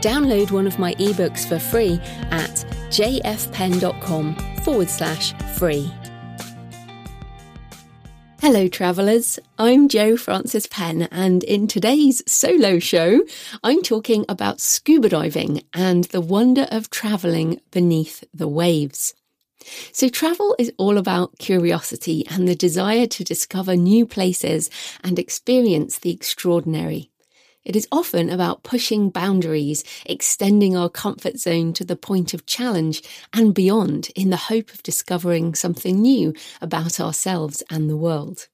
download one of my ebooks for free at jfpenn.com forward slash free. Hello, travellers. I'm Jo Frances Penn, and in today's solo show, I'm talking about scuba diving and the wonder of travelling beneath the waves. So, travel is all about curiosity and the desire to discover new places and experience the extraordinary. It is often about pushing boundaries, extending our comfort zone to the point of challenge and beyond in the hope of discovering something new about ourselves and the world.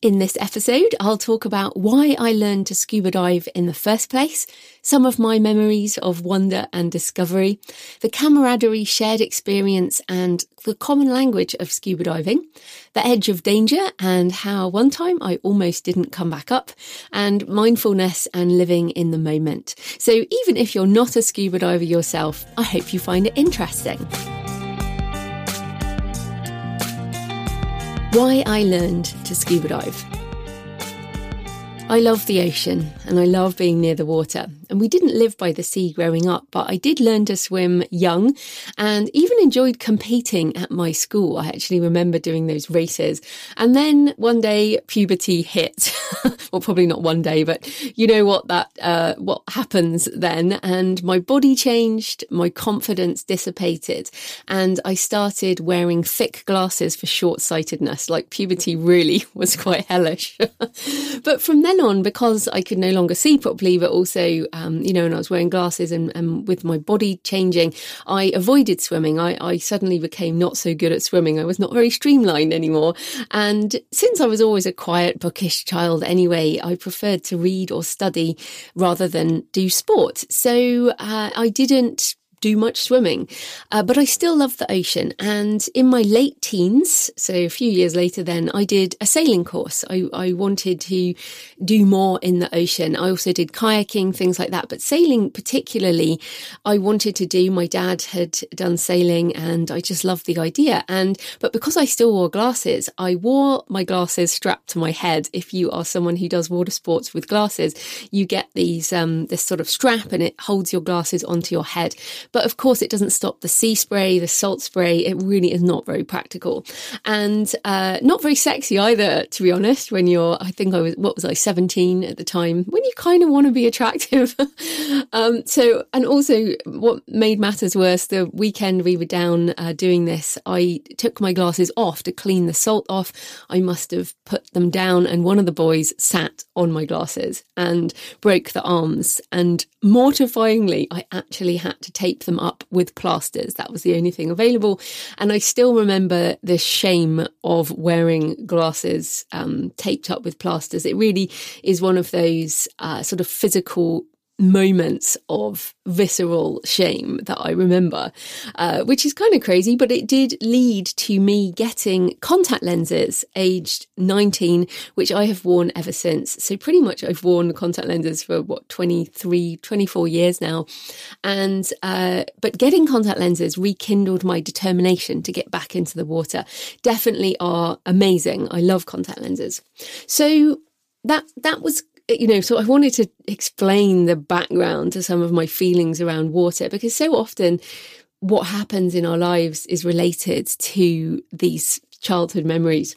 In this episode, I'll talk about why I learned to scuba dive in the first place, some of my memories of wonder and discovery, the camaraderie, shared experience, and the common language of scuba diving, the edge of danger, and how one time I almost didn't come back up, and mindfulness and living in the moment. So even if you're not a scuba diver yourself, I hope you find it interesting. Why I learned to scuba dive. I love the ocean and I love being near the water. And we didn't live by the sea growing up, but I did learn to swim young and even enjoyed competing at my school. I actually remember doing those races. And then one day puberty hit. well, probably not one day, but you know what that, uh, what happens then. And my body changed, my confidence dissipated, and I started wearing thick glasses for short sightedness. Like puberty really was quite hellish. but from then on, because I could no longer see properly, but also um, you know, and I was wearing glasses and, and with my body changing, I avoided swimming. I, I suddenly became not so good at swimming. I was not very streamlined anymore. And since I was always a quiet, bookish child anyway, I preferred to read or study rather than do sport. So uh, I didn't do much swimming, uh, but I still love the ocean. And in my late teens, so a few years later, then I did a sailing course. I, I wanted to do more in the ocean. I also did kayaking, things like that. But sailing, particularly, I wanted to do. My dad had done sailing, and I just loved the idea. And but because I still wore glasses, I wore my glasses strapped to my head. If you are someone who does water sports with glasses, you get these um, this sort of strap, and it holds your glasses onto your head. But of course, it doesn't stop the sea spray, the salt spray. It really is not very practical and uh, not very sexy either, to be honest. When you're, I think I was, what was I, 17 at the time, when you kind of want to be attractive. um, so, and also what made matters worse, the weekend we were down uh, doing this, I took my glasses off to clean the salt off. I must have put them down, and one of the boys sat on my glasses and broke the arms. And mortifyingly, I actually had to tape them up with plasters. That was the only thing available. And I still remember the shame of wearing glasses um, taped up with plasters. It really is one of those uh, sort of physical moments of visceral shame that I remember, uh, which is kind of crazy, but it did lead to me getting contact lenses aged 19, which I have worn ever since. So pretty much I've worn contact lenses for what, 23, 24 years now. And, uh, but getting contact lenses rekindled my determination to get back into the water. Definitely are amazing. I love contact lenses. So that that was you know, so I wanted to explain the background to some of my feelings around water because so often what happens in our lives is related to these childhood memories.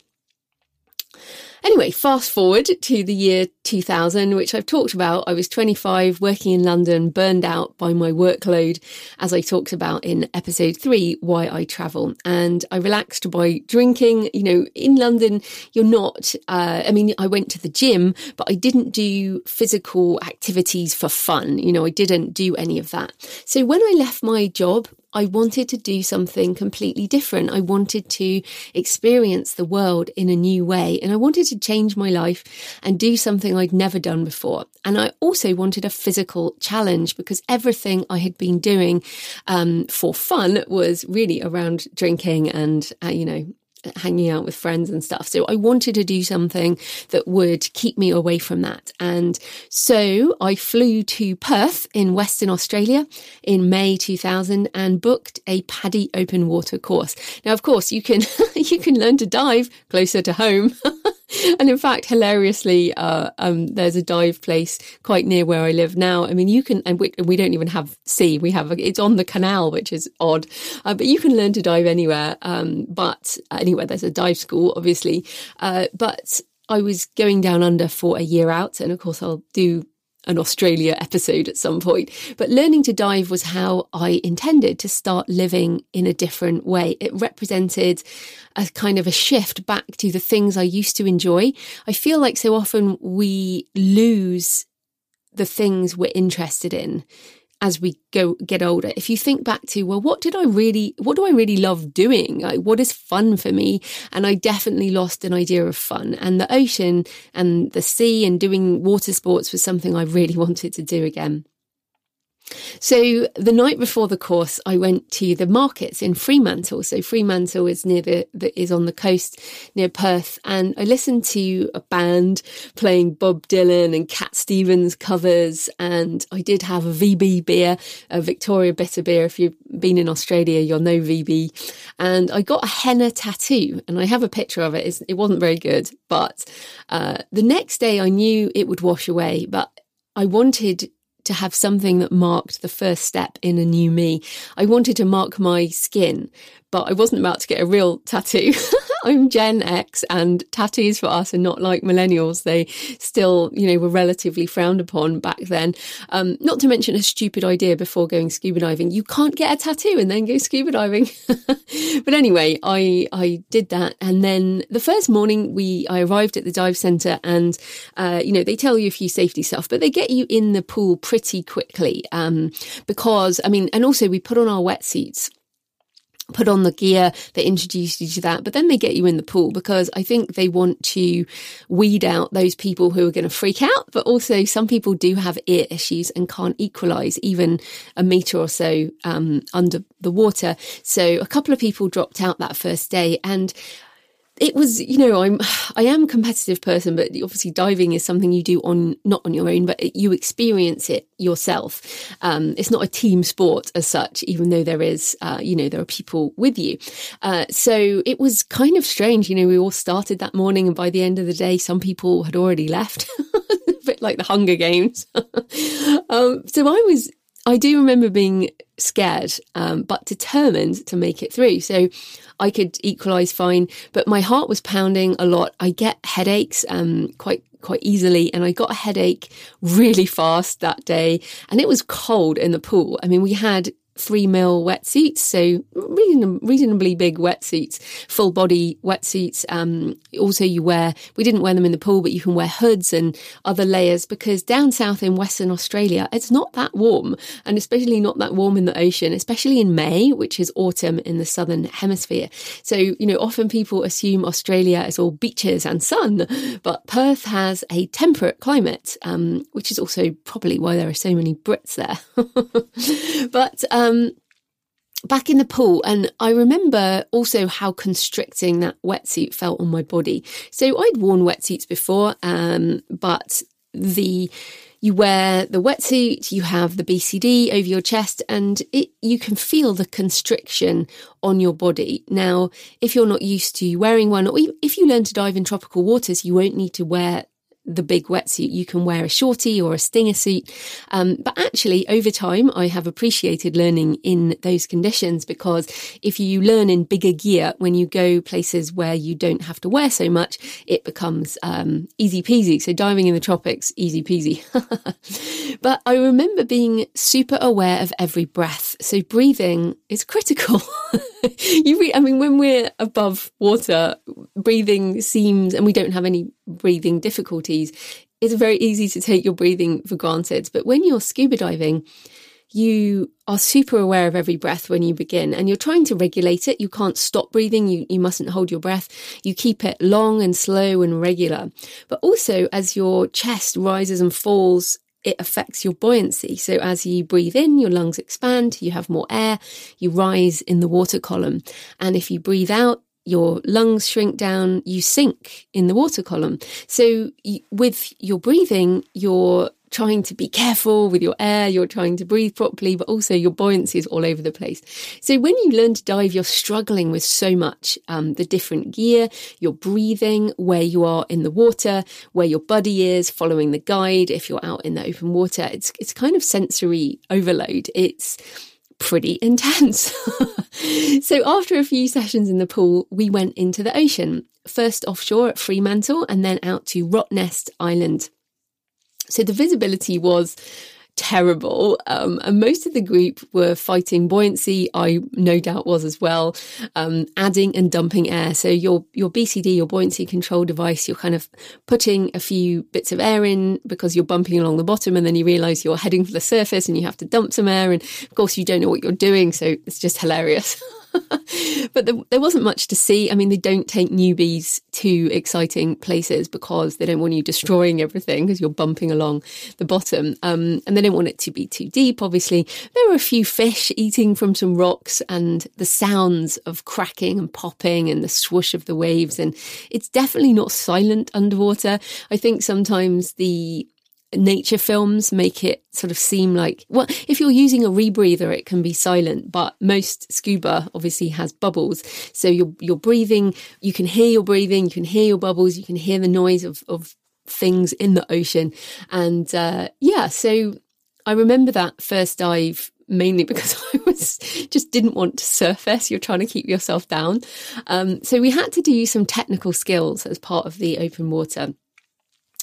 Anyway, fast forward to the year 2000, which I've talked about. I was 25, working in London, burned out by my workload, as I talked about in episode three, Why I Travel. And I relaxed by drinking. You know, in London, you're not, uh, I mean, I went to the gym, but I didn't do physical activities for fun. You know, I didn't do any of that. So when I left my job I wanted to do something completely different. I wanted to experience the world in a new way and I wanted to change my life and do something I'd never done before. And I also wanted a physical challenge because everything I had been doing um, for fun was really around drinking and, uh, you know, hanging out with friends and stuff. So I wanted to do something that would keep me away from that. And so I flew to Perth in Western Australia in May 2000 and booked a PADI open water course. Now, of course, you can, you can learn to dive closer to home. and in fact, hilariously, uh, um, there's a dive place quite near where I live now. I mean, you can, and we, we don't even have sea. We have, a, it's on the canal, which is odd, uh, but you can learn to dive anywhere. Um, but anywhere there's a dive school, obviously. Uh, but I was going down under for a year out. And of course, I'll do an Australia episode at some point. But learning to dive was how I intended to start living in a different way. It represented a kind of a shift back to the things I used to enjoy. I feel like so often we lose the things we're interested in as we go get older if you think back to well what did i really what do i really love doing? Like, what is fun for me? And i definitely lost an idea of fun. And the ocean and the sea and doing water sports was something i really wanted to do again so the night before the course, I went to the markets in Fremantle. So Fremantle is near the, the, is on the coast near Perth, and I listened to a band playing Bob Dylan and Cat Stevens covers, and I did have a VB beer, a Victoria Bitter beer. If you've been in Australia, you'll know VB, and I got a henna tattoo, and I have a picture of it. It's, it wasn't very good, but uh, the next day I knew it would wash away, but I wanted to have something that marked the first step in a new me. I wanted to mark my skin, but I wasn't about to get a real tattoo. I'm Gen X and tattoos for us are not like millennials. They still, you know, were relatively frowned upon back then. Um, not to mention a stupid idea before going scuba diving. You can't get a tattoo and then go scuba diving. but anyway, I, I did that. And then the first morning we, I arrived at the dive center and, uh, you know, they tell you a few safety stuff, but they get you in the pool pretty quickly. Um, because I mean, and also we put on our wetsuits put on the gear, they introduce you to that, but then they get you in the pool because I think they want to weed out those people who are going to freak out. But also some people do have ear issues and can't equalize even a meter or so um, under the water. So a couple of people dropped out that first day and it was, you know, I'm, I am a competitive person, but obviously diving is something you do on, not on your own, but you experience it yourself. Um, it's not a team sport as such, even though there is, uh, you know, there are people with you. Uh, so it was kind of strange. You know, we all started that morning and by the end of the day, some people had already left. a bit like the Hunger Games. um, so I was, I do remember being scared, um, but determined to make it through. So I could equalize fine, but my heart was pounding a lot. I get headaches um, quite quite easily and I got a headache really fast that day and it was cold in the pool. I mean, we had three mil wetsuits, so reasonably big wetsuits, full body wetsuits. Um, also, you wear, we didn't wear them in the pool, but you can wear hoods and other layers because down south in Western Australia, it's not that warm and especially not that warm in the ocean, especially in May, which is autumn in the southern hemisphere. So, you know, often people assume Australia is all beaches and sun, but Perth has a temperate climate, um, which is also probably why there are so many Brits there. but, um, um, back in the pool and I remember also how constricting that wetsuit felt on my body. So I'd worn wetsuits before, um, but the you wear the wetsuit, you have the BCD over your chest, and it, you can feel the constriction on your body. Now, if you're not used to wearing one, or if you learn to dive in tropical waters, you won't need to wear the big wetsuit. You can wear a shorty or a stinger suit. Um, but actually, over time, I have appreciated learning in those conditions because if you learn in bigger gear when you go places where you don't have to wear so much, it becomes um, easy peasy. So diving in the tropics, easy peasy. but I remember being super aware of every breath. So breathing is critical. you re- I mean, when we're above water, breathing seems, and we don't have any breathing difficulties, it's very easy to take your breathing for granted. But when you're scuba diving, you are super aware of every breath when you begin and you're trying to regulate it. You can't stop breathing. You, you mustn't hold your breath. You keep it long and slow and regular. But also as your chest rises and falls, it affects your buoyancy. So as you breathe in, your lungs expand, you have more air, you rise in the water column. And if you breathe out, your lungs shrink down, you sink in the water column. So with your breathing, you're trying to be careful with your air, you're trying to breathe properly, but also your buoyancy is all over the place. So when you learn to dive, you're struggling with so much, um, the different gear, your breathing, where you are in the water, where your buddy is, following the guide. If you're out in the open water, it's, it's kind of sensory overload. It's, pretty intense. so after a few sessions in the pool, we went into the ocean, first offshore at Fremantle and then out to Rottnest Island. So the visibility was terrible. Um, and most of the group were fighting buoyancy. I no doubt was as well, um, adding and dumping air. So your, your BCD, your buoyancy control device, you're kind of putting a few bits of air in because you're bumping along the bottom and then you realize you're heading for the surface and you have to dump some air. And of course you don't know what you're doing. So it's just hilarious. but there, there, wasn't much to see. I mean, they don't take newbies to exciting places because they don't want you destroying everything because you're bumping along the bottom. Um, and they don't want it to be too deep, obviously. There were a few fish eating from some rocks and the sounds of cracking and popping and the swoosh of the waves. And it's definitely not silent underwater. I think sometimes the nature films make it sort of seem like well if you're using a rebreather it can be silent but most scuba obviously has bubbles so you're you're breathing you can hear your breathing you can hear your bubbles you can hear the noise of of things in the ocean and uh, yeah so i remember that first dive mainly because I was just didn't want to surface. You're trying to keep yourself down. Um, so we had to do some technical skills as part of the open water.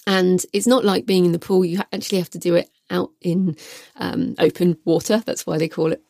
And it's not like being in the pool. You actually have to do it out in um, open water. That's why they call it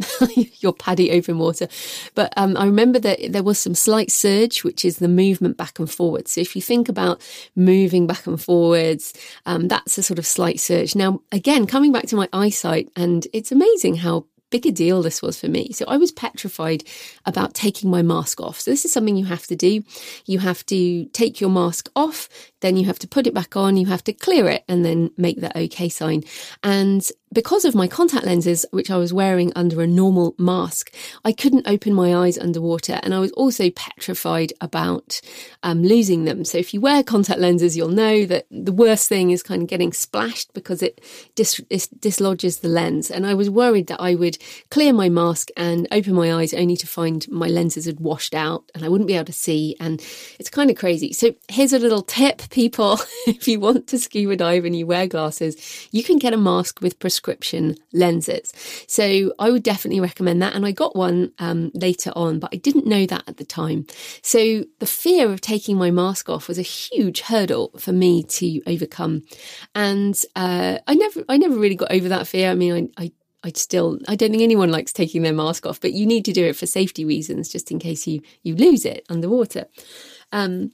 your PADI open water. But um, I remember that there was some slight surge, which is the movement back and forwards. So if you think about moving back and forwards, um, that's a sort of slight surge. Now, again, coming back to my eyesight, and it's amazing how big a deal this was for me. So I was petrified about taking my mask off. So this is something you have to do. You have to take your mask off, then you have to put it back on, you have to clear it and then make that OK sign. And because of my contact lenses, which I was wearing under a normal mask, I couldn't open my eyes underwater. And I was also petrified about um, losing them. So if you wear contact lenses, you'll know that the worst thing is kind of getting splashed because it, dis- dislodges the lens. And I was worried that I would clear my mask and open my eyes only to find my lenses had washed out and I wouldn't be able to see. And it's kind of crazy. So here's a little tip, people. if you want to scuba dive and you wear glasses, you can get a mask with prescription lenses. So I would definitely recommend that. And I got one um, later on, but I didn't know that at the time. So the fear of taking my mask off was a huge hurdle for me to overcome. And uh, I never, I never really got over that fear. I mean, I, I I still I don't think anyone likes taking their mask off, but you need to do it for safety reasons, just in case you you lose it underwater. Um,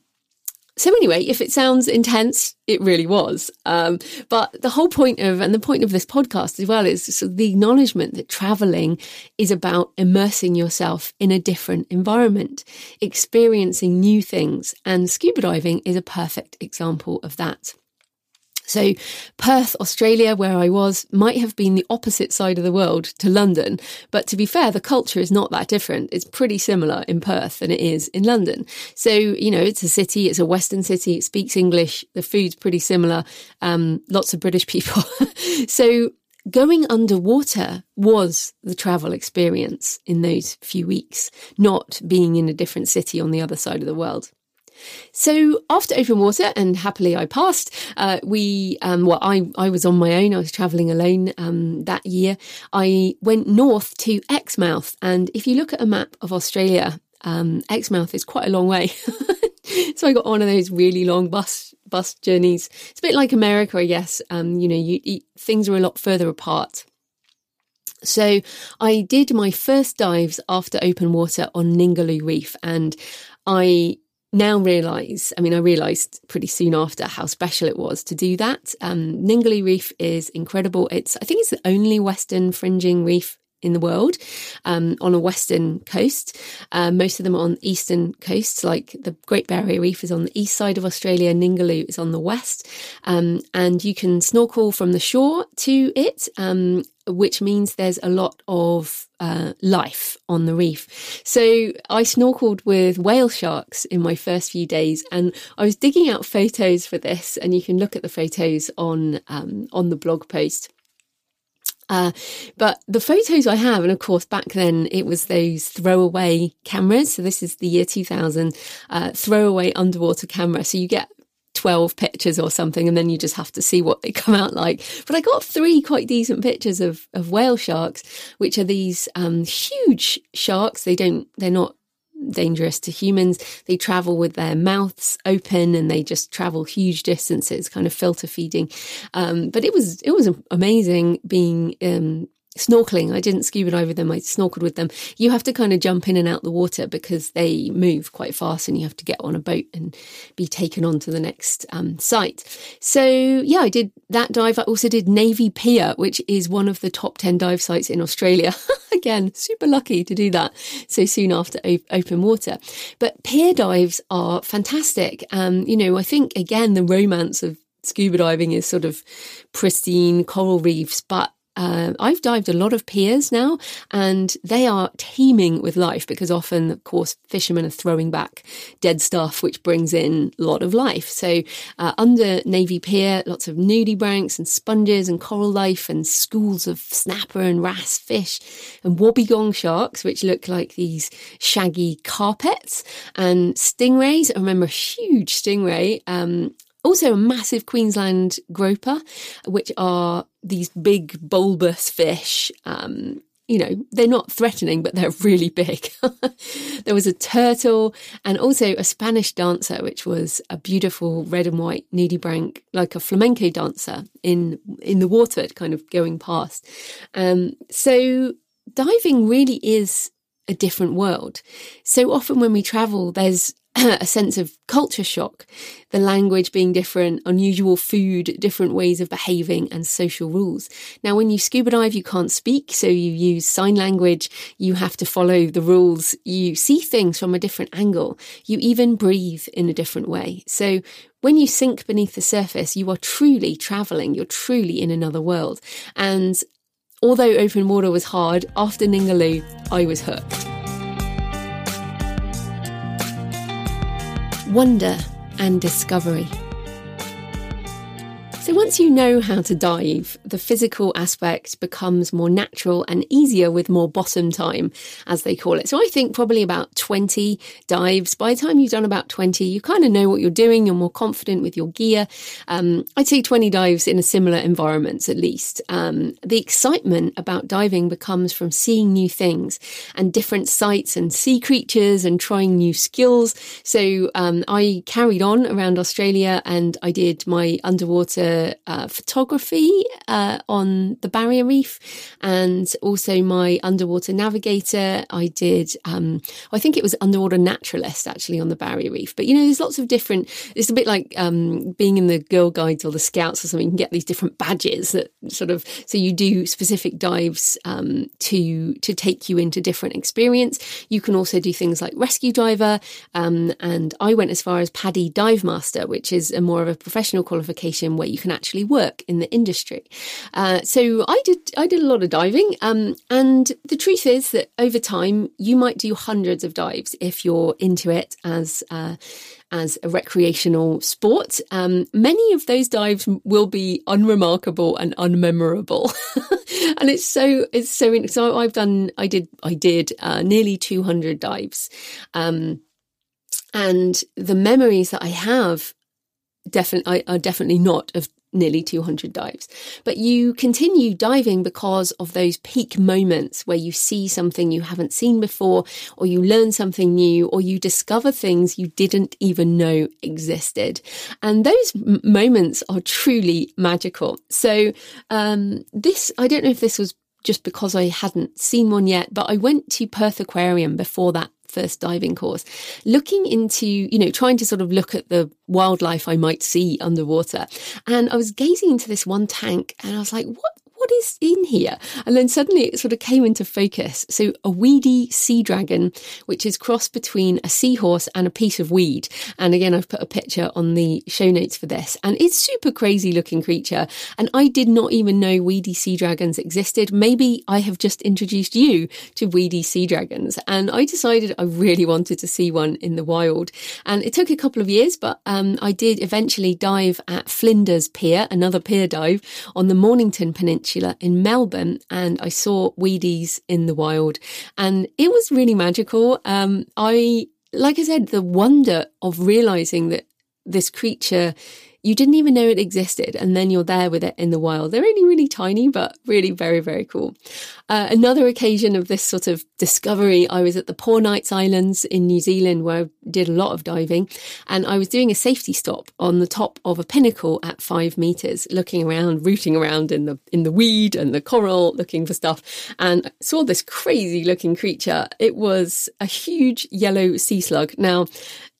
so anyway, if it sounds intense, it really was. Um, but the whole point of, and the point of this podcast as well, is sort of the acknowledgement that traveling is about immersing yourself in a different environment, experiencing new things. And scuba diving is a perfect example of that. So, Perth, Australia, where I was, might have been the opposite side of the world to London. But to be fair, the culture is not that different. It's pretty similar in Perth than it is in London. So, you know, it's a city, it's a Western city, it speaks English, the food's pretty similar, um, lots of British people. so, going underwater was the travel experience in those few weeks, not being in a different city on the other side of the world. So after open water, and happily I passed, uh, we, um, well, I, I was on my own. I was traveling alone um, that year. I went north to Exmouth. And if you look at a map of Australia, um, Exmouth is quite a long way. so I got one of those really long bus bus journeys. It's a bit like America, I guess. Um, you know, you, you, things are a lot further apart. So I did my first dives after open water on Ningaloo Reef and I now realize, I mean, I realized pretty soon after how special it was to do that. Um, Reef is incredible. It's, I think it's the only Western fringing reef in the world um, on a western coast. Uh, most of them are on eastern coasts, like the Great Barrier Reef is on the east side of Australia, Ningaloo is on the west. Um, and you can snorkel from the shore to it. Um, which means there's a lot of uh, life on the reef. So I snorkeled with whale sharks in my first few days, and I was digging out photos for this, and you can look at the photos on um, on the blog post. Uh, but the photos I have, and of course back then it was those throwaway cameras. So this is the year 2000, uh, throwaway underwater camera. So you get 12 pictures or something and then you just have to see what they come out like but i got three quite decent pictures of of whale sharks which are these um, huge sharks they don't they're not dangerous to humans. They travel with their mouths open and they just travel huge distances, kind of filter feeding. Um, but it was it was amazing being um, snorkeling. I didn't scuba dive with them. I snorkeled with them. You have to kind of jump in and out the water because they move quite fast and you have to get on a boat and be taken on to the next um, site. So yeah, I did that dive. I also did Navy Pier, which is one of the top 10 dive sites in Australia. Again, super lucky to do that so soon after open water. But pier dives are fantastic. Um, you know, I think again, the romance of scuba diving is sort of pristine coral reefs, but uh, I've dived a lot of piers now, and they are teeming with life because often, of course, fishermen are throwing back dead stuff, which brings in a lot of life. So, uh, under Navy Pier, lots of nudibranchs and sponges and coral life, and schools of snapper and wrasse fish, and wobbegong sharks, which look like these shaggy carpets, and stingrays. I remember a huge stingray um, also, a massive Queensland groper, which are these big bulbous fish. Um, you know, they're not threatening, but they're really big. there was a turtle and also a Spanish dancer, which was a beautiful red and white nudibranch, like a flamenco dancer in in the water, kind of going past. Um, so diving really is a different world. So often when we travel, there's a sense of culture shock, the language being different, unusual food, different ways of behaving, and social rules. Now, when you scuba dive, you can't speak, so you use sign language, you have to follow the rules, you see things from a different angle, you even breathe in a different way. So, when you sink beneath the surface, you are truly traveling, you're truly in another world. And although open water was hard, after Ningaloo, I was hooked. Wonder and discovery. So, once you know how to dive, the physical aspect becomes more natural and easier with more bottom time, as they call it. So, I think probably about 20 dives. By the time you've done about 20, you kind of know what you're doing, you're more confident with your gear. Um, I'd say 20 dives in a similar environment, at least. Um, the excitement about diving becomes from seeing new things and different sights and sea creatures and trying new skills. So, um, I carried on around Australia and I did my underwater uh, photography uh, on the barrier reef and also my underwater navigator. I did, um, I think it was underwater naturalist actually on the barrier reef. But you know, there's lots of different, it's a bit like um, being in the Girl Guides or the Scouts or something. You can get these different badges that sort of, so you do specific dives um, to, to take you into different experience. You can also do things like rescue diver. Um, and I went as far as PADI Dive Master, which is a more of a professional qualification where you can actually work in the industry. Uh, so I did I did a lot of diving, um, and the truth is that over time you might do hundreds of dives if you're into it as uh, as a recreational sport. Um, many of those dives will be unremarkable and unmemorable, and it's so it's so. So I've done I did I did uh, nearly two hundred dives. Um, and the memories that I have definitely are definitely not of nearly 200 dives. But you continue diving because of those peak moments where you see something you haven't seen before, or you learn something new, or you discover things you didn't even know existed. And those m- moments are truly magical. So, um, this, I don't know if this was just because I hadn't seen one yet, but I went to Perth Aquarium before that first diving course, looking into, you know, trying to sort of look at the wildlife I might see underwater. And I was gazing into this one tank and I was like, what what is in here? And then suddenly it sort of came into focus. So a weedy sea dragon, which is crossed between a seahorse and a piece of weed. And again, I've put a picture on the show notes for this. And it's super crazy looking creature. And I did not even know weedy sea dragons existed. Maybe I have just introduced you to weedy sea dragons. And I decided I really wanted to see one in the wild. And it took a couple of years, but um, I did eventually dive at Flinders Pier, another pier dive on the Mornington Peninsula In Melbourne and I saw Weedies in the wild and it was really magical. Um, I, like I said, the wonder of realizing that this creature you didn't even know it existed and then you're there with it in the wild. They're only really tiny, but really very, very cool. Uh, another occasion of this sort of discovery, I was at the Poor Knights Islands in New Zealand where I did a lot of diving and I was doing a safety stop on the top of a pinnacle at five meters, looking around, rooting around in the, in the weed and the coral, looking for stuff and saw this crazy looking creature. It was a huge yellow sea slug. Now,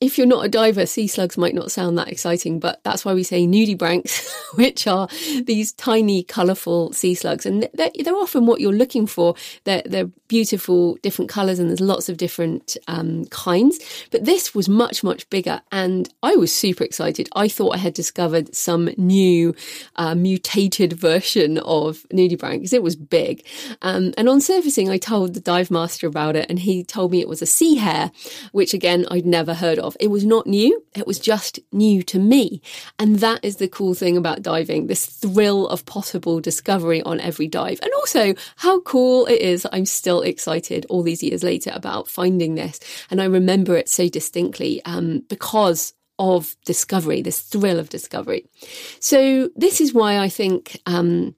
if you're not a diver, sea slugs might not sound that exciting, but that's why we say nudibranchs, which are these tiny, colourful sea slugs. And they're, they're, often what you're looking for. They're, they're beautiful, different colours, and there's lots of different um, kinds. But this was much, much bigger. And I was super excited. I thought I had discovered some new uh, mutated version of nudibranch because it was big. Um, and on surfacing, I told the dive master about it, and he told me it was a sea hare, which again, I'd never heard of of. It was not new. It was just new to me. And that is the cool thing about diving, this thrill of possible discovery on every dive. And also how cool it is. I'm still excited all these years later about finding this. And I remember it so distinctly, um, because of discovery, this thrill of discovery. So this is why I think, um,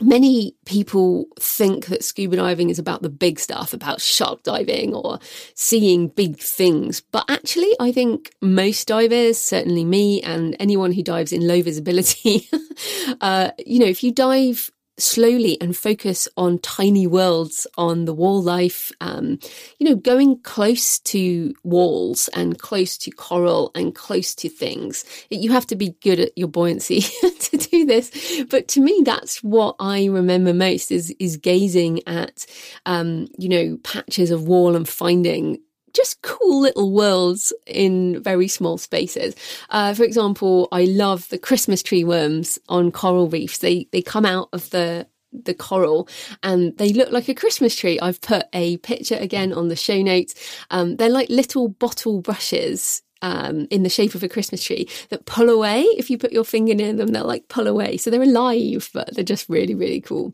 many people think that scuba diving is about the big stuff, about shark diving or seeing big things. But actually, I think most divers, certainly me and anyone who dives in low visibility, uh, you know, if you dive slowly and focus on tiny worlds on the wall life. Um, you know, going close to walls and close to coral and close to things. You have to be good at your buoyancy to do this. But to me, that's what I remember most is, is gazing at, um, you know, patches of wall and finding just cool little worlds in very small spaces. Uh, for example, I love the Christmas tree worms on coral reefs. They they come out of the the coral and they look like a Christmas tree. I've put a picture again on the show notes. Um, they're like little bottle brushes um, in the shape of a Christmas tree that pull away. If you put your finger near them, they'll like pull away. So they're alive, but they're just really, really cool.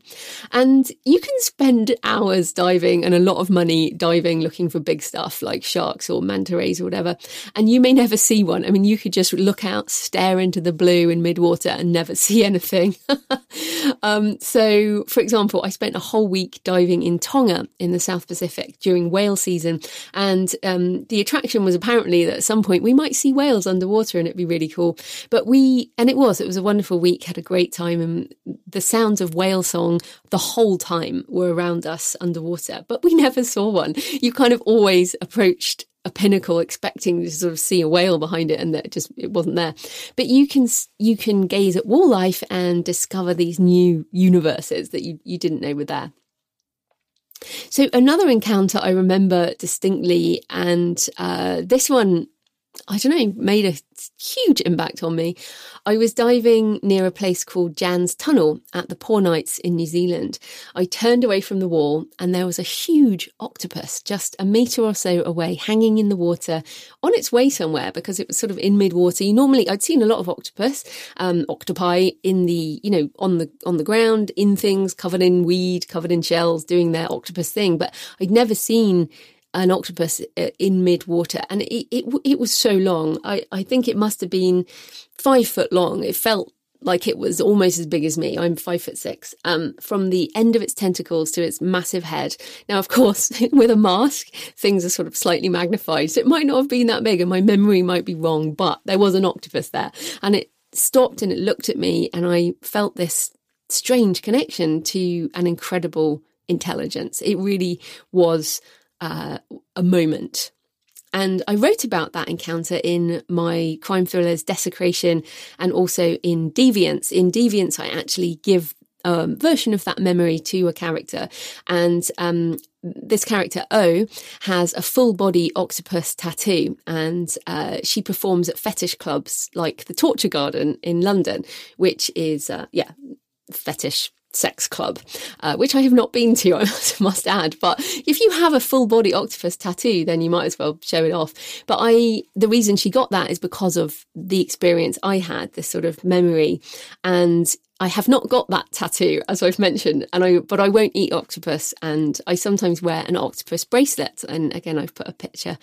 And you can spend hours diving and a lot of money diving looking for big stuff like sharks or manta rays or whatever. And you may never see one. I mean, you could just look out, stare into the blue in midwater and never see anything. um, so, for example, I spent a whole week diving in Tonga in the South Pacific during whale season. And um, the attraction was apparently that at some point, point, we might see whales underwater and it'd be really cool. But we, and it was, it was a wonderful week, had a great time. And the sounds of whale song the whole time were around us underwater, but we never saw one. You kind of always approached a pinnacle expecting to sort of see a whale behind it and that just it wasn't there but you can you can gaze at wall life and discover these new universes that you, you didn't know were there so another encounter I remember distinctly, and uh, this one I don't know, made a huge impact on me. I was diving near a place called Jan's Tunnel at the Poor Knights in New Zealand. I turned away from the wall and there was a huge octopus just a metre or so away, hanging in the water on its way somewhere because it was sort of in mid-water. Normally, I'd seen a lot of octopus, um, octopi in the, you know, on the, on the ground, in things, covered in weed, covered in shells, doing their octopus thing, but I'd never seen an octopus uh, in mid water, and it, it it was so long. I I think it must have been five foot long. It felt like it was almost as big as me. I'm five foot six. Um, from the end of its tentacles to its massive head. Now, of course, with a mask, things are sort of slightly magnified, so it might not have been that big, and my memory might be wrong. But there was an octopus there, and it stopped and it looked at me, and I felt this strange connection to an incredible intelligence. It really was uh, a moment. and I wrote about that encounter in my crime thrillers Desecration and also in Deviance. In Deviance, I actually give a version of that memory to a character. And um, this character O has a full body octopus tattoo, and uh, she performs at fetish clubs like the Torture Garden in London, which is uh, yeah fetish sex club, uh, which I have not been to, I must add. But if you have a full body octopus tattoo, then you might as well show it off. But I, the reason she got that is because of the experience I had, this sort of memory. And I have not got that tattoo, as I've mentioned, and I but I won't eat octopus, and I sometimes wear an octopus bracelet. And again, I've put a picture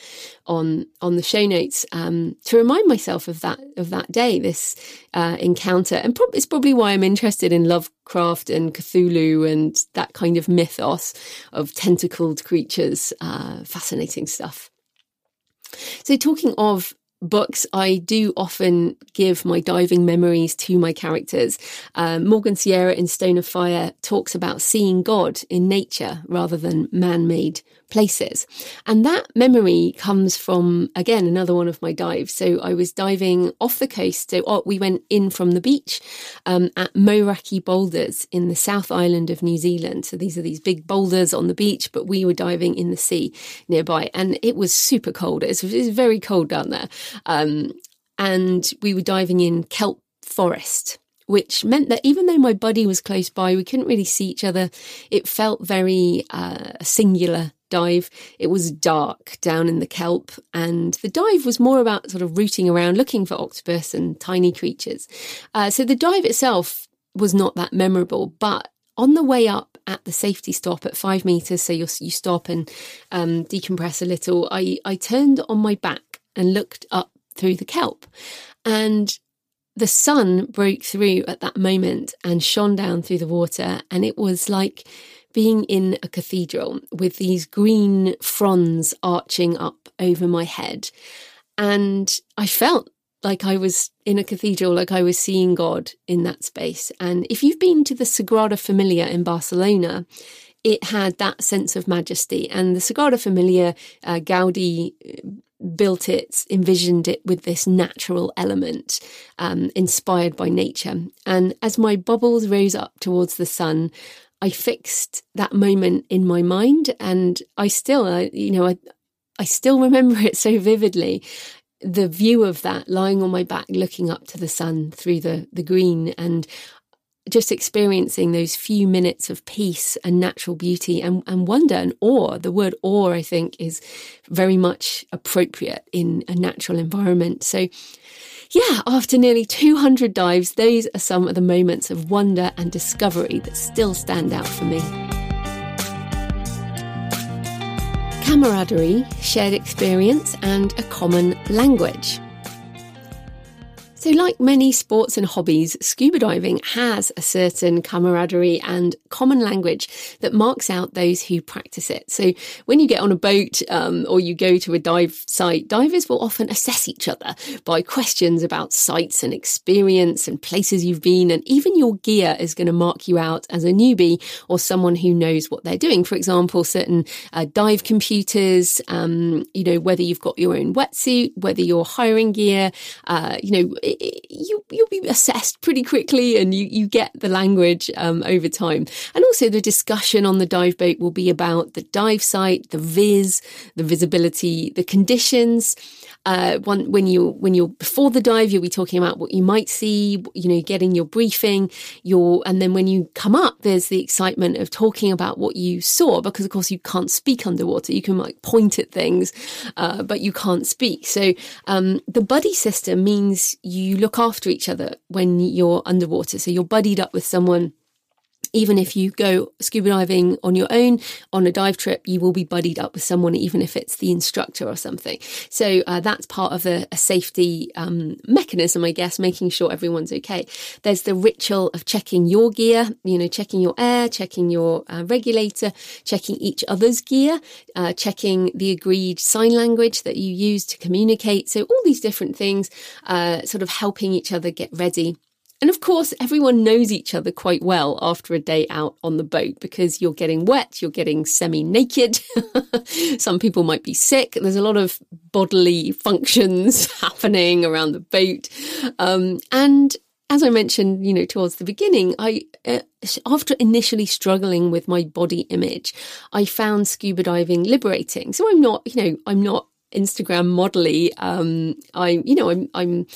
on on the show notes um, to remind myself of that of that day, this uh, encounter, and pro- it's probably why I'm interested in Lovecraft and Cthulhu and that kind of mythos of tentacled creatures. Uh, fascinating stuff. So, talking of books, I do often give my diving memories to my characters. Um, Morgan Sierra in Stone of Fire talks about seeing God in nature rather than man made places. And that memory comes from, again, another one of my dives. So I was diving off the coast. So oh, we went in from the beach um, at Moeraki Boulders in the South Island of New Zealand. So these are these big boulders on the beach, but we were diving in the sea nearby. And it was super cold. It was, it was very cold down there. Um, and we were diving in kelp forest which meant that even though my buddy was close by, we couldn't really see each other. It felt very uh, singular dive. It was dark down in the kelp, and the dive was more about sort of rooting around looking for octopus and tiny creatures. Uh, so the dive itself was not that memorable, but on the way up at the safety stop at five meters, so you you stop and um, decompress a little. I I turned on my back and looked up through the kelp, and the sun broke through at that moment and shone down through the water, and it was like being in a cathedral with these green fronds arching up over my head. And I felt like I was in a cathedral, like I was seeing God in that space. And if you've been to the Sagrada Familia in Barcelona, it had that sense of majesty. And the Sagrada Familia, uh, Gaudi uh, built it, envisioned it with this natural element, um, inspired by nature. And as my bubbles rose up towards the sun, I fixed that moment in my mind, and I still, I, you know, I, I still remember it so vividly. The view of that lying on my back, looking up to the sun through the the green, and just experiencing those few minutes of peace and natural beauty and, and wonder and awe. The word awe, I think, is very much appropriate in a natural environment. So yeah, after nearly 200 dives, those are some of the moments of wonder and discovery that still stand out for me. Camaraderie, shared experience, and a common language. So, like many sports and hobbies, scuba diving has a certain camaraderie and common language that marks out those who practice it. So, when you get on a boat um, or you go to a dive site, divers will often assess each other by questions about sites and experience and places you've been, and even your gear is going to mark you out as a newbie or someone who knows what they're doing. For example, certain uh, dive computers, um, you know, whether you've got your own wetsuit, whether you're hiring gear, uh, you know, you you'll be assessed pretty quickly, and you you get the language um, over time. And also, the discussion on the dive boat will be about the dive site, the viz, the visibility, the conditions. Uh, one, when you when you're before the dive, you'll be talking about what you might see. You know, getting your briefing. Your and then when you come up, there's the excitement of talking about what you saw because, of course, you can't speak underwater. You can like point at things, uh, but you can't speak. So um, the buddy system means you look after each other when you're underwater. So you're buddied up with someone even if you go scuba diving on your own on a dive trip, you will be buddied up with someone, even if it's the instructor or something. So uh, that's part of a, a safety um, mechanism, I guess, making sure everyone's okay. There's the ritual of checking your gear, you know, checking your air, checking your uh, regulator, checking each other's gear, uh, checking the agreed sign language that you use to communicate. So all these different things, uh, sort of helping each other get ready and of course, everyone knows each other quite well after a day out on the boat because you're getting wet, you're getting semi naked. Some people might be sick. There's a lot of bodily functions happening around the boat. Um, and as I mentioned, you know, towards the beginning, I, uh, after initially struggling with my body image, I found scuba diving liberating. So I'm not, you know, I'm not Instagram modelly. Um, I, you know, I'm, I'm,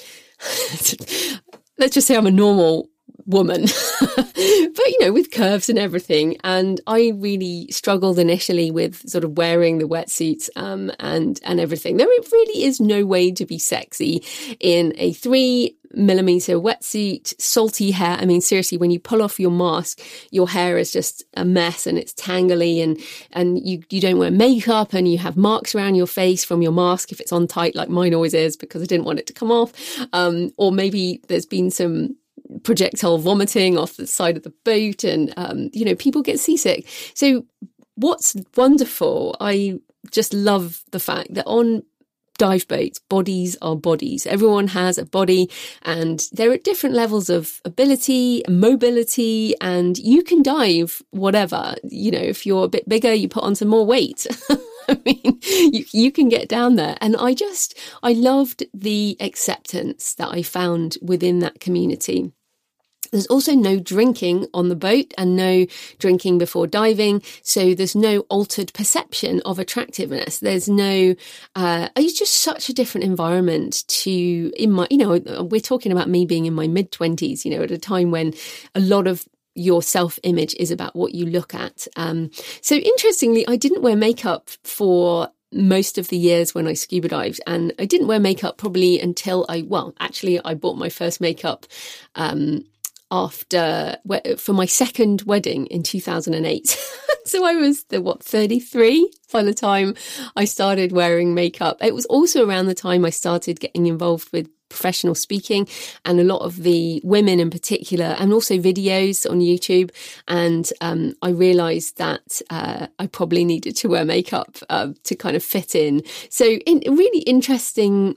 let's just say I'm a normal woman, but you know, with curves and everything. And I really struggled initially with sort of wearing the wetsuits um, and and everything. There really is no way to be sexy in a three millimeter wetsuit, salty hair. I mean, seriously, when you pull off your mask, your hair is just a mess and it's tangly and, and you, you don't wear makeup and you have marks around your face from your mask if it's on tight, like mine always is because I didn't want it to come off. Um, or maybe there's been some projectile vomiting off the side of the boat and um, you know people get seasick so what's wonderful i just love the fact that on dive boats bodies are bodies everyone has a body and they're at different levels of ability mobility and you can dive whatever you know if you're a bit bigger you put on some more weight I mean, you, you can get down there. And I just, I loved the acceptance that I found within that community. There's also no drinking on the boat and no drinking before diving. So there's no altered perception of attractiveness. There's no, uh, it's just such a different environment to in my, you know, we're talking about me being in my mid twenties, you know, at a time when a lot of your self image is about what you look at. Um, so interestingly, I didn't wear makeup for most of the years when I scuba dived, and I didn't wear makeup probably until I, well, actually, I bought my first makeup. Um, after for my second wedding in 2008. so I was the what 33 by the time I started wearing makeup. It was also around the time I started getting involved with professional speaking and a lot of the women in particular, and also videos on YouTube. And um, I realized that uh, I probably needed to wear makeup uh, to kind of fit in. So, in, really interesting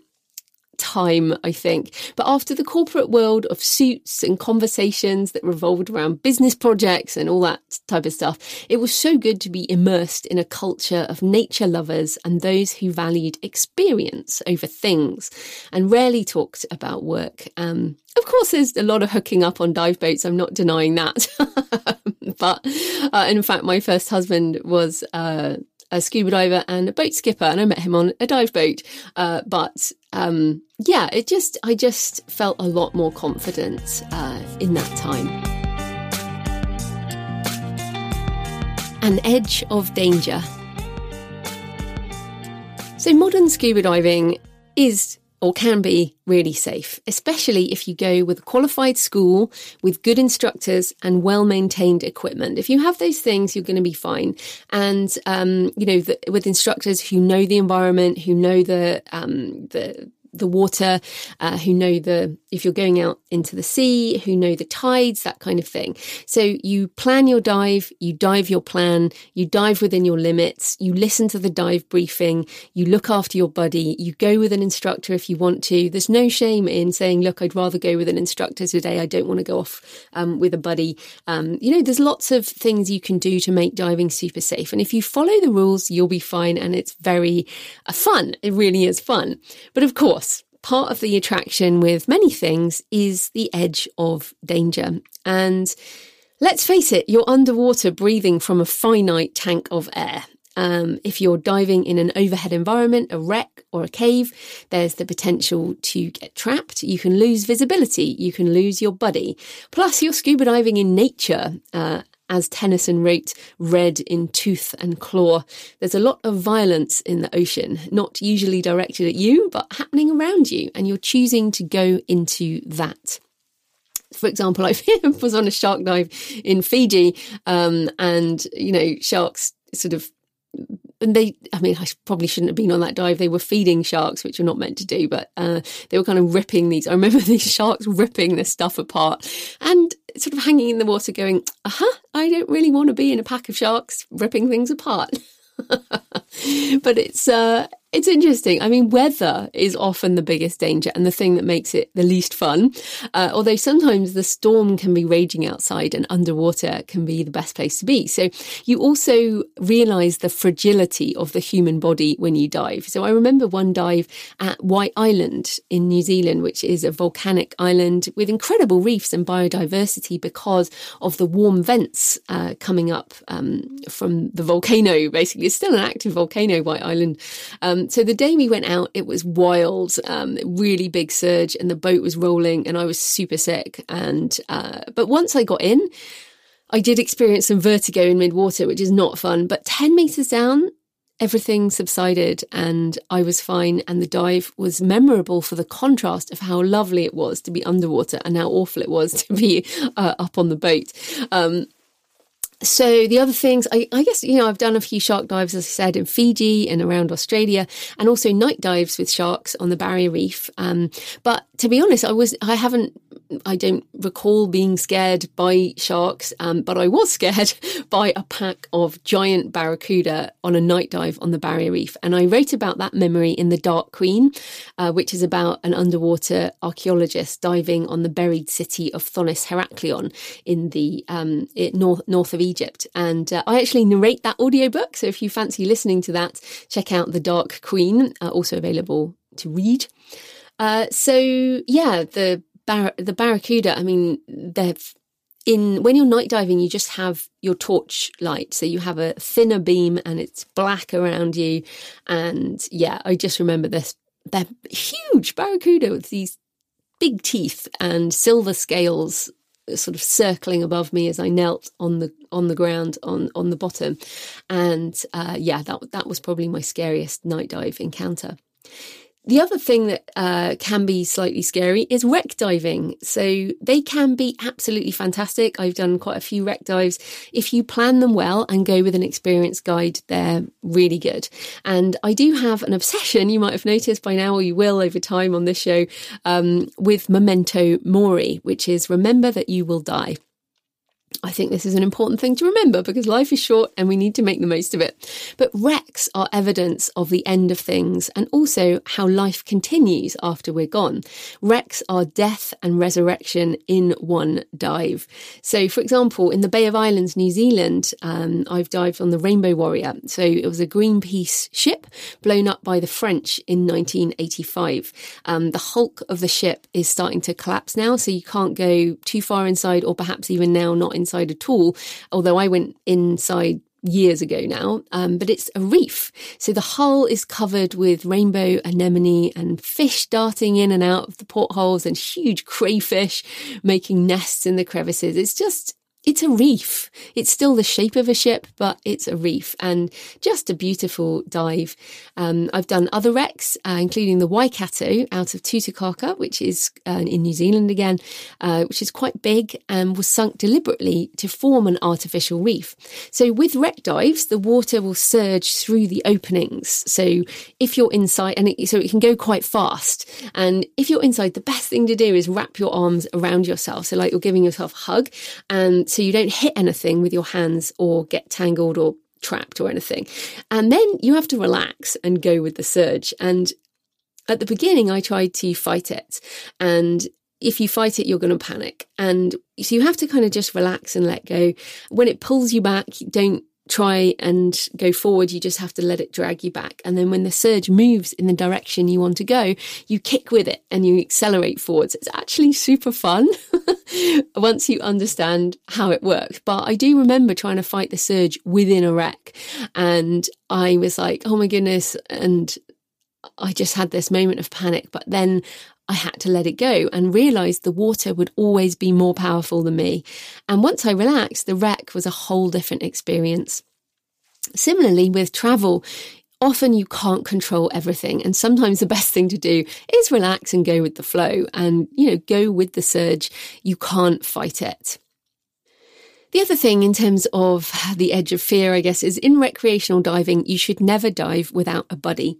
time, I think. But after the corporate world of suits and conversations that revolved around business projects and all that type of stuff, it was so good to be immersed in a culture of nature lovers and those who valued experience over things and rarely talked about work. Um, of course, there's a lot of hooking up on dive boats. I'm not denying that. but uh, in fact, my first husband was. Uh, a scuba diver and a boat skipper, and I met him on a dive boat. Uh, but um, yeah, it just I just felt a lot more confident uh, in that time. An edge of danger. So modern scuba diving is or can be really safe, especially if you go with a qualified school with good instructors and well maintained equipment. If you have those things, you're going to be fine. And, um, you know, the, with instructors who know the environment, who know the, um, the, the water, uh, who know the, if you're going out into the sea, who know the tides, that kind of thing. So you plan your dive, you dive your plan, you dive within your limits, you listen to the dive briefing, you look after your buddy, you go with an instructor if you want to. There's no shame in saying, look, I'd rather go with an instructor today. I don't want to go off um, with a buddy. Um, you know, there's lots of things you can do to make diving super safe. And if you follow the rules, you'll be fine. And it's very uh, fun. It really is fun. But of course, part of the attraction with many things is the edge of danger. And let's face it, you're underwater breathing from a finite tank of air. Um, if you're diving in an overhead environment, a wreck or a cave, there's the potential to get trapped. You can lose visibility. You can lose your buddy. Plus, you're scuba diving in nature. Uh, as Tennyson wrote, red in tooth and claw. There's a lot of violence in the ocean, not usually directed at you, but happening around you, and you're choosing to go into that for example, I was on a shark dive in Fiji, um, and you know, sharks sort of and they, I mean, I probably shouldn't have been on that dive. They were feeding sharks, which you're not meant to do, but uh, they were kind of ripping these. I remember these sharks ripping this stuff apart and sort of hanging in the water going, uh huh, I don't really want to be in a pack of sharks ripping things apart. but it's uh, it's interesting. I mean, weather is often the biggest danger and the thing that makes it the least fun. Uh, although sometimes the storm can be raging outside and underwater can be the best place to be. So you also realize the fragility of the human body when you dive. So I remember one dive at White Island in New Zealand, which is a volcanic island with incredible reefs and biodiversity because of the warm vents uh, coming up um, from the volcano. Basically, it's still an active volcano, White Island. Um, um, so the day we went out, it was wild, um, really big surge, and the boat was rolling, and I was super sick. And uh, but once I got in, I did experience some vertigo in mid water, which is not fun. But ten meters down, everything subsided and I was fine. And the dive was memorable for the contrast of how lovely it was to be underwater and how awful it was to be uh, up on the boat. Um, so the other things, I, I, guess, you know, I've done a few shark dives, as I said, in Fiji and around Australia, and also night dives with sharks on the Barrier Reef. Um, but to be honest, I was, I haven't I don't recall being scared by sharks, um, but I was scared by a pack of giant barracuda on a night dive on the Barrier Reef. And I wrote about that memory in The Dark Queen, uh, which is about an underwater archaeologist diving on the buried city of Thonis Heracleion in the um, north, north of Egypt. And uh, I actually narrate that audiobook. So if you fancy listening to that, check out The Dark Queen, uh, also available to read. Uh, so yeah, the bar- the barracuda, I mean, they're in when you're night diving, you just have your torch light, so you have a thinner beam and it's black around you. And yeah, I just remember this. They're huge barracuda with these big teeth and silver scales sort of circling above me as I knelt on the on the ground on on the bottom, and uh, yeah, that that was probably my scariest night dive encounter. The other thing that uh, can be slightly scary is wreck diving. So they can be absolutely fantastic. I've done quite a few wreck dives. If you plan them well and go with an experienced guide, they're really good. And I do have an obsession, you might have noticed by now, or you will over time on this show, um, with memento mori, which is remember that you will die. I think this is an important thing to remember because life is short and we need to make the most of it. But wrecks are evidence of the end of things and also how life continues after we're gone. Wrecks are death and resurrection in one dive. So, for example, in the Bay of Islands, New Zealand, um, I've dived on the Rainbow Warrior. So it was a Greenpeace ship blown up by the French in 1985. Um, the hulk of the ship is starting to collapse now, so you can't go too far inside, or perhaps even now not inside at all, although I went inside years ago now, um, but it's a reef. So the hull is covered with rainbow anemone and fish darting in and out of the portholes and huge crayfish making nests in the crevices. It's just it's a reef. It's still the shape of a ship, but it's a reef and just a beautiful dive. Um, I've done other wrecks, uh, including the Waikato out of Tutukaka, which is uh, in New Zealand again, uh, which is quite big and was sunk deliberately to form an artificial reef. So with wreck dives, the water will surge through the openings. So if you're inside, and it, so it can go quite fast. And if you're inside, the best thing to do is wrap your arms around yourself. So like you're giving yourself a hug and so you don't hit anything with your hands or get tangled or trapped or anything. And then you have to relax and go with the surge. And at the beginning, I tried to fight it. And if you fight it, you're going to panic. And so you have to kind of just relax and let go. When it pulls you back, don't try and go forward, you just have to let it drag you back. And then when the surge moves in the direction you want to go, you kick with it and you accelerate forwards. It's actually super fun once you understand how it works. But I do remember trying to fight the surge within a wreck. And I was like, oh my goodness. And I just had this moment of panic. But then I had to let it go and realized the water would always be more powerful than me. And once I relaxed, the wreck was a whole different experience. Similarly, with travel, often you can't control everything. And sometimes the best thing to do is relax and go with the flow and, you know, go with the surge. You can't fight it. The other thing in terms of the edge of fear, I guess, is in recreational diving, you should never dive without a buddy.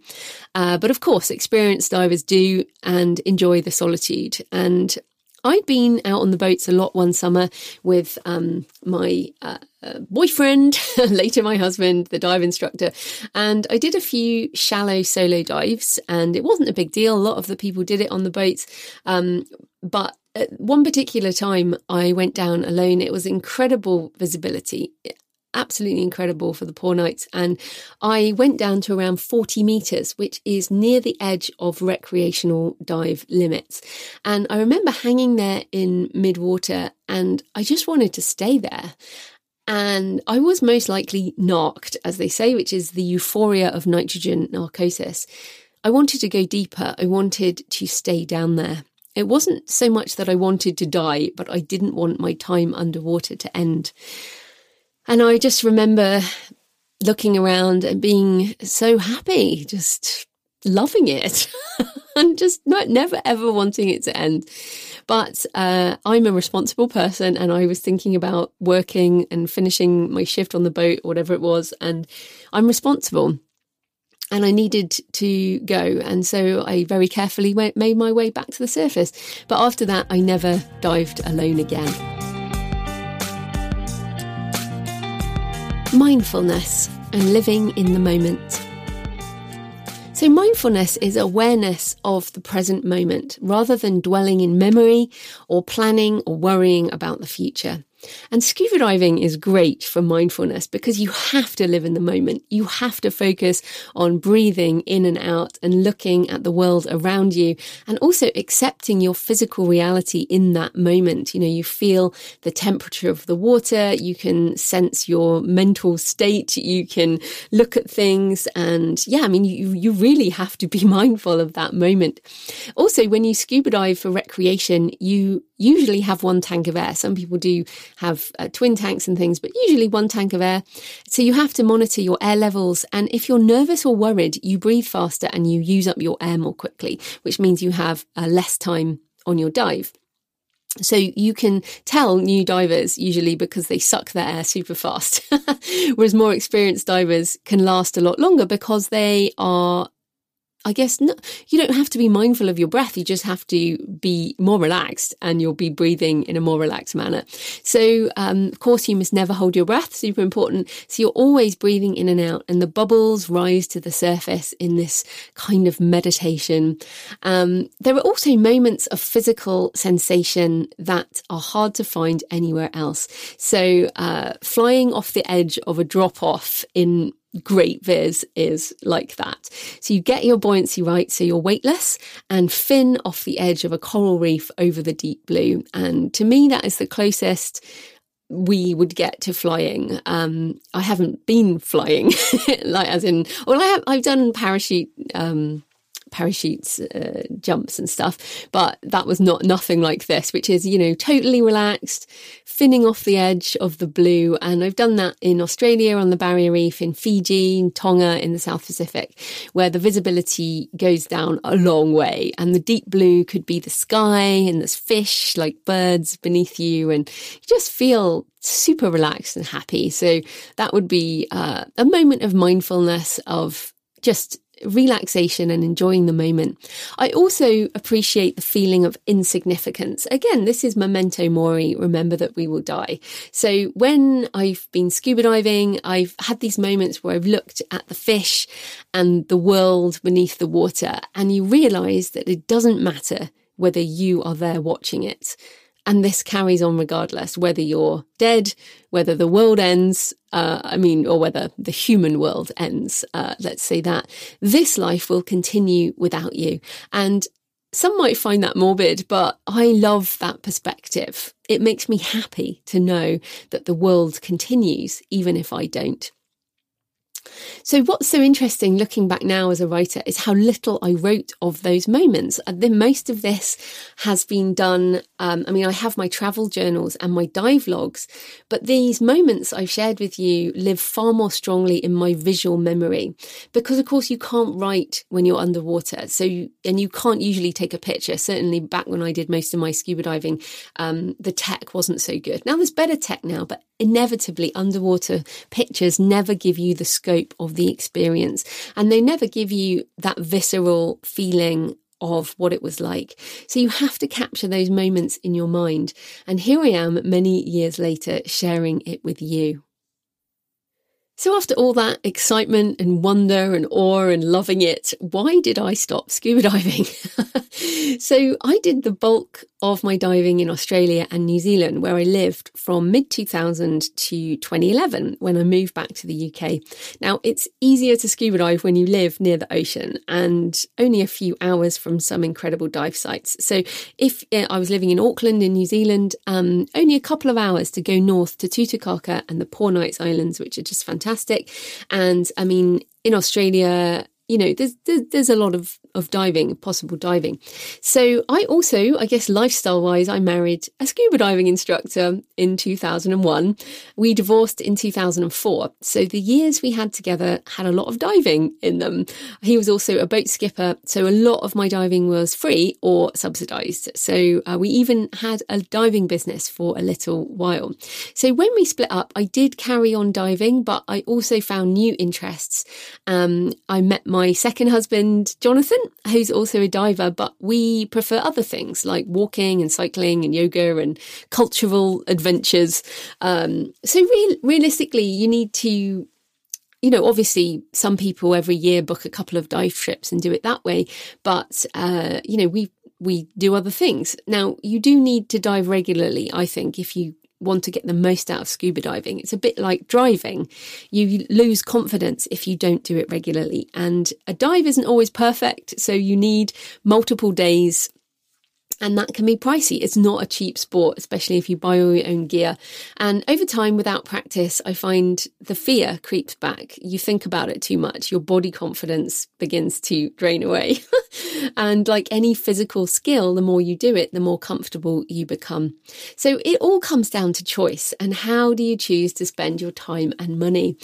Uh, but of course, experienced divers do and enjoy the solitude. And I'd been out on the boats a lot one summer with um, my uh, uh, boyfriend, later my husband, the dive instructor, and I did a few shallow solo dives, and it wasn't a big deal. A lot of the people did it on the boats, um, but at one particular time, I went down alone. It was incredible visibility, absolutely incredible for the Poor Knights. And I went down to around 40 meters, which is near the edge of recreational dive limits. And I remember hanging there in midwater and I just wanted to stay there. And I was most likely narked, as they say, which is the euphoria of nitrogen narcosis. I wanted to go deeper. I wanted to stay down there. It wasn't so much that I wanted to die, but I didn't want my time underwater to end. And I just remember looking around and being so happy, just loving it and just not never ever wanting it to end. But uh, I'm a responsible person and I was thinking about working and finishing my shift on the boat, whatever it was, and I'm responsible. And I needed to go. And so I very carefully made my way back to the surface. But after that, I never dived alone again. mindfulness and living in the moment. So, mindfulness is awareness of the present moment rather than dwelling in memory or planning or worrying about the future. And scuba diving is great for mindfulness because you have to live in the moment. You have to focus on breathing in and out and looking at the world around you and also accepting your physical reality in that moment. You know, you feel the temperature of the water, you can sense your mental state, you can look at things and yeah, I mean, you, you really have to be mindful of that moment. Also, when you scuba dive for recreation, you usually have one tank of air. Some people do have uh, twin tanks and things, but usually one tank of air. So you have to monitor your air levels. And if you're nervous or worried, you breathe faster and you use up your air more quickly, which means you have uh, less time on your dive. So you can tell new divers usually because they suck their air super fast, whereas more experienced divers can last a lot longer because they are I guess no, you don't have to be mindful of your breath. You just have to be more relaxed and you'll be breathing in a more relaxed manner. So, um, of course, you must never hold your breath. Super important. So you're always breathing in and out and the bubbles rise to the surface in this kind of meditation. Um, there are also moments of physical sensation that are hard to find anywhere else. So, uh, flying off the edge of a drop off in great viz is like that. So you get your buoyancy right, so you're weightless and fin off the edge of a coral reef over the deep blue. And to me, that is the closest we would get to flying. Um, I haven't been flying, like as in, well, I have, I've done parachute, um, parachutes, uh, jumps and stuff. But that was not nothing like this, which is, you know, totally relaxed, finning off the edge of the blue. And I've done that in Australia on the Barrier Reef, in Fiji, in Tonga, in the South Pacific, where the visibility goes down a long way. And the deep blue could be the sky and there's fish like birds beneath you. And you just feel super relaxed and happy. So that would be uh, a moment of mindfulness of just relaxation and enjoying the moment. I also appreciate the feeling of insignificance. Again, this is memento mori, remember that we will die. So when I've been scuba diving, I've had these moments where I've looked at the fish and the world beneath the water and you realize that it doesn't matter whether you are there watching it. And this carries on regardless, whether you're dead, whether the world ends, uh, I mean, or whether the human world ends, uh, let's say that. This life will continue without you. And some might find that morbid, but I love that perspective. It makes me happy to know that the world continues, even if I don't. So, what's so interesting looking back now as a writer is how little I wrote of those moments. Uh, the most of this has been done. Um, I mean, I have my travel journals and my dive logs, but these moments I've shared with you live far more strongly in my visual memory because, of course, you can't write when you're underwater. So, you, and you can't usually take a picture. Certainly, back when I did most of my scuba diving, um, the tech wasn't so good. Now there's better tech now, but inevitably underwater pictures never give you the scope of the experience and they never give you that visceral feeling of what it was like. So you have to capture those moments in your mind. And here I am many years later sharing it with you. So, after all that excitement and wonder and awe and loving it, why did I stop scuba diving? so, I did the bulk of my diving in Australia and New Zealand, where I lived from mid 2000 to 2011 when I moved back to the UK. Now, it's easier to scuba dive when you live near the ocean and only a few hours from some incredible dive sites. So, if I was living in Auckland in New Zealand, um, only a couple of hours to go north to Tutukaka and the Poor Knights Islands, which are just fantastic fantastic. And I mean, in Australia, you know, there's, there's, there's a lot of of diving, possible diving. So I also, I guess, lifestyle wise, I married a scuba diving instructor in 2001. We divorced in 2004. So the years we had together had a lot of diving in them. He was also a boat skipper. So a lot of my diving was free or subsidized. So uh, we even had a diving business for a little while. So when we split up, I did carry on diving, but I also found new interests. Um, I met my second husband, Jonathan, who's also a diver, but we prefer other things like walking and cycling and yoga and cultural adventures. Um, so, real, realistically, you need to you know, obviously, some people every year book a couple of dive trips and do it that way. But, uh, you know, we, we do other things. Now, you do need to dive regularly, I think, if you want to get the most out of scuba diving. It's a bit like driving. You lose confidence if you don't do it regularly. And a dive isn't always perfect. So you need multiple days and that can be pricey. It's not a cheap sport, especially if you buy all your own gear. And over time, without practice, I find the fear creeps back. You think about it too much, your body confidence begins to drain away. and like any physical skill, the more you do it, the more comfortable you become. So it all comes down to choice and how do you choose to spend your time and money?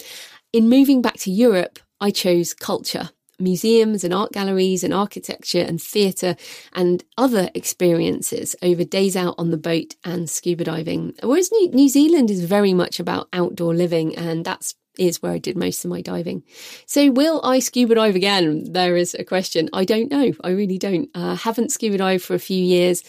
In moving back to Europe, I chose culture museums and art galleries and architecture and theatre and other experiences over days out on the boat and scuba diving. Whereas New, Zealand is very much about outdoor living and that's is where I did most of my diving. So, will I scuba dive again? There is a question. I don't know. I really don't. Uh, haven't scuba dived for a few years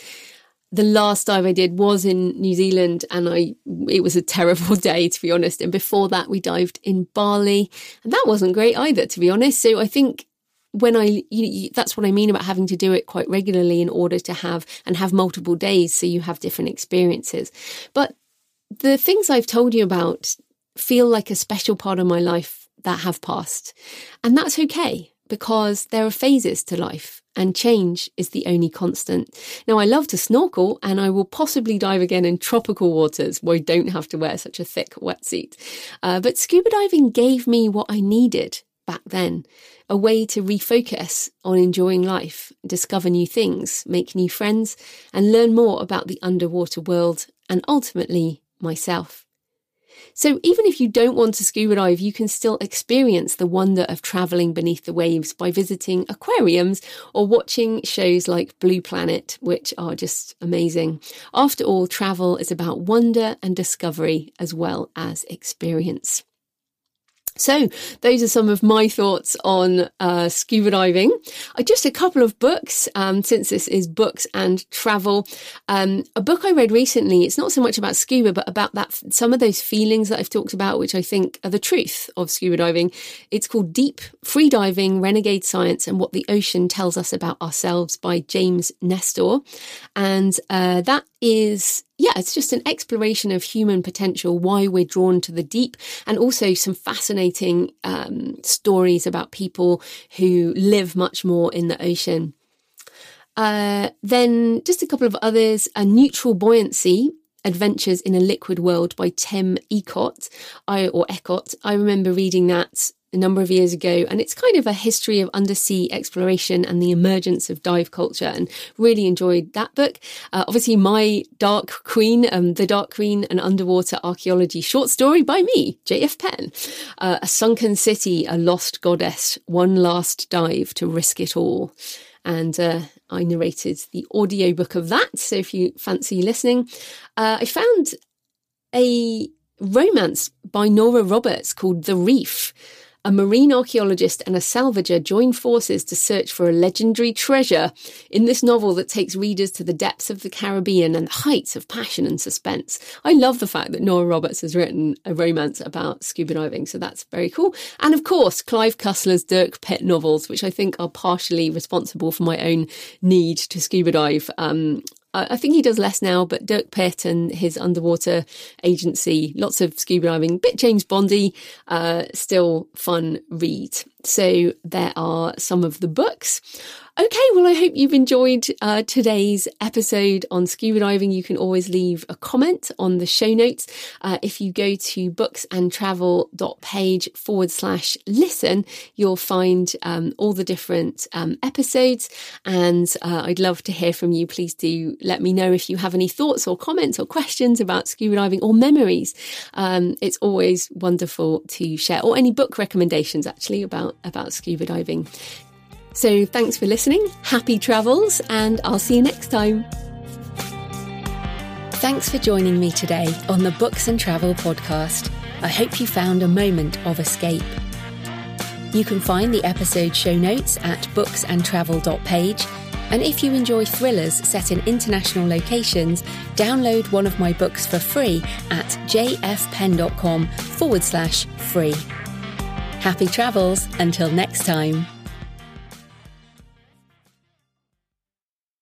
the last dive I did was in New Zealand and I it was a terrible day to be honest and before that we dived in Bali and that wasn't great either to be honest so I think when I you, that's what I mean about having to do it quite regularly in order to have and have multiple days so you have different experiences but the things I've told you about feel like a special part of my life that have passed and that's okay because there are phases to life and change is the only constant. Now, I love to snorkel and I will possibly dive again in tropical waters where I don't have to wear such a thick wetsuit. Uh, but scuba diving gave me what I needed back then a way to refocus on enjoying life, discover new things, make new friends, and learn more about the underwater world and ultimately myself. So even if you don't want to scuba dive, you can still experience the wonder of traveling beneath the waves by visiting aquariums or watching shows like Blue Planet, which are just amazing. After all, travel is about wonder and discovery as well as experience. So, those are some of my thoughts on uh, scuba diving. I just a couple of books, um, since this is books and travel. Um, a book I read recently. It's not so much about scuba, but about that some of those feelings that I've talked about, which I think are the truth of scuba diving. It's called Deep Free Diving: Renegade Science and What the Ocean Tells Us About Ourselves by James Nestor, and uh, that is yeah, it's just an exploration of human potential, why we're drawn to the deep, and also some fascinating um, stories about people who live much more in the ocean. Uh, then just a couple of others, a neutral buoyancy. Adventures in a Liquid World by Tim Ecott, I, or Ecott. I remember reading that a number of years ago. And it's kind of a history of undersea exploration and the emergence of dive culture, and really enjoyed that book. Uh, obviously, My Dark Queen, um, The Dark Queen, an underwater archaeology short story by me, J.F. Penn. Uh, a Sunken City, a Lost Goddess, One Last Dive to Risk It All. And uh, I narrated the audiobook of that. So if you fancy listening, uh, I found a romance by Nora Roberts called The Reef A marine archaeologist and a salvager join forces to search for a legendary treasure in this novel that takes readers to the depths of the Caribbean and the heights of passion and suspense. I love the fact that Nora Roberts has written a romance about scuba diving, so that's very cool. And of course, Clive Cussler's Dirk Pitt novels, which I think are partially responsible for my own need to scuba dive. Um, I think he does less now, but Dirk Pitt and his underwater agency, lots of scuba diving, bit James Bondy, uh, still fun read. So there are some of the books. Okay, well, I hope you've enjoyed uh, today's episode on scuba diving. You can always leave a comment on the show notes. Uh, if you go to booksandtravel.page forward slash listen, you'll find um, all the different um, episodes. And uh, I'd love to hear from you. Please do let me know if you have any thoughts or comments or questions about scuba diving or memories. Um, it's always wonderful to share, or any book recommendations actually about, about scuba diving. So thanks for listening, happy travels, and I'll see you next time. Thanks for joining me today on the Books and Travel podcast. I hope you found a moment of escape. You can find the episode show notes at booksandtravel.page. And if you enjoy thrillers set in international locations, download one of my books for free at jfpenn.com forward slash free. Happy travels until next time.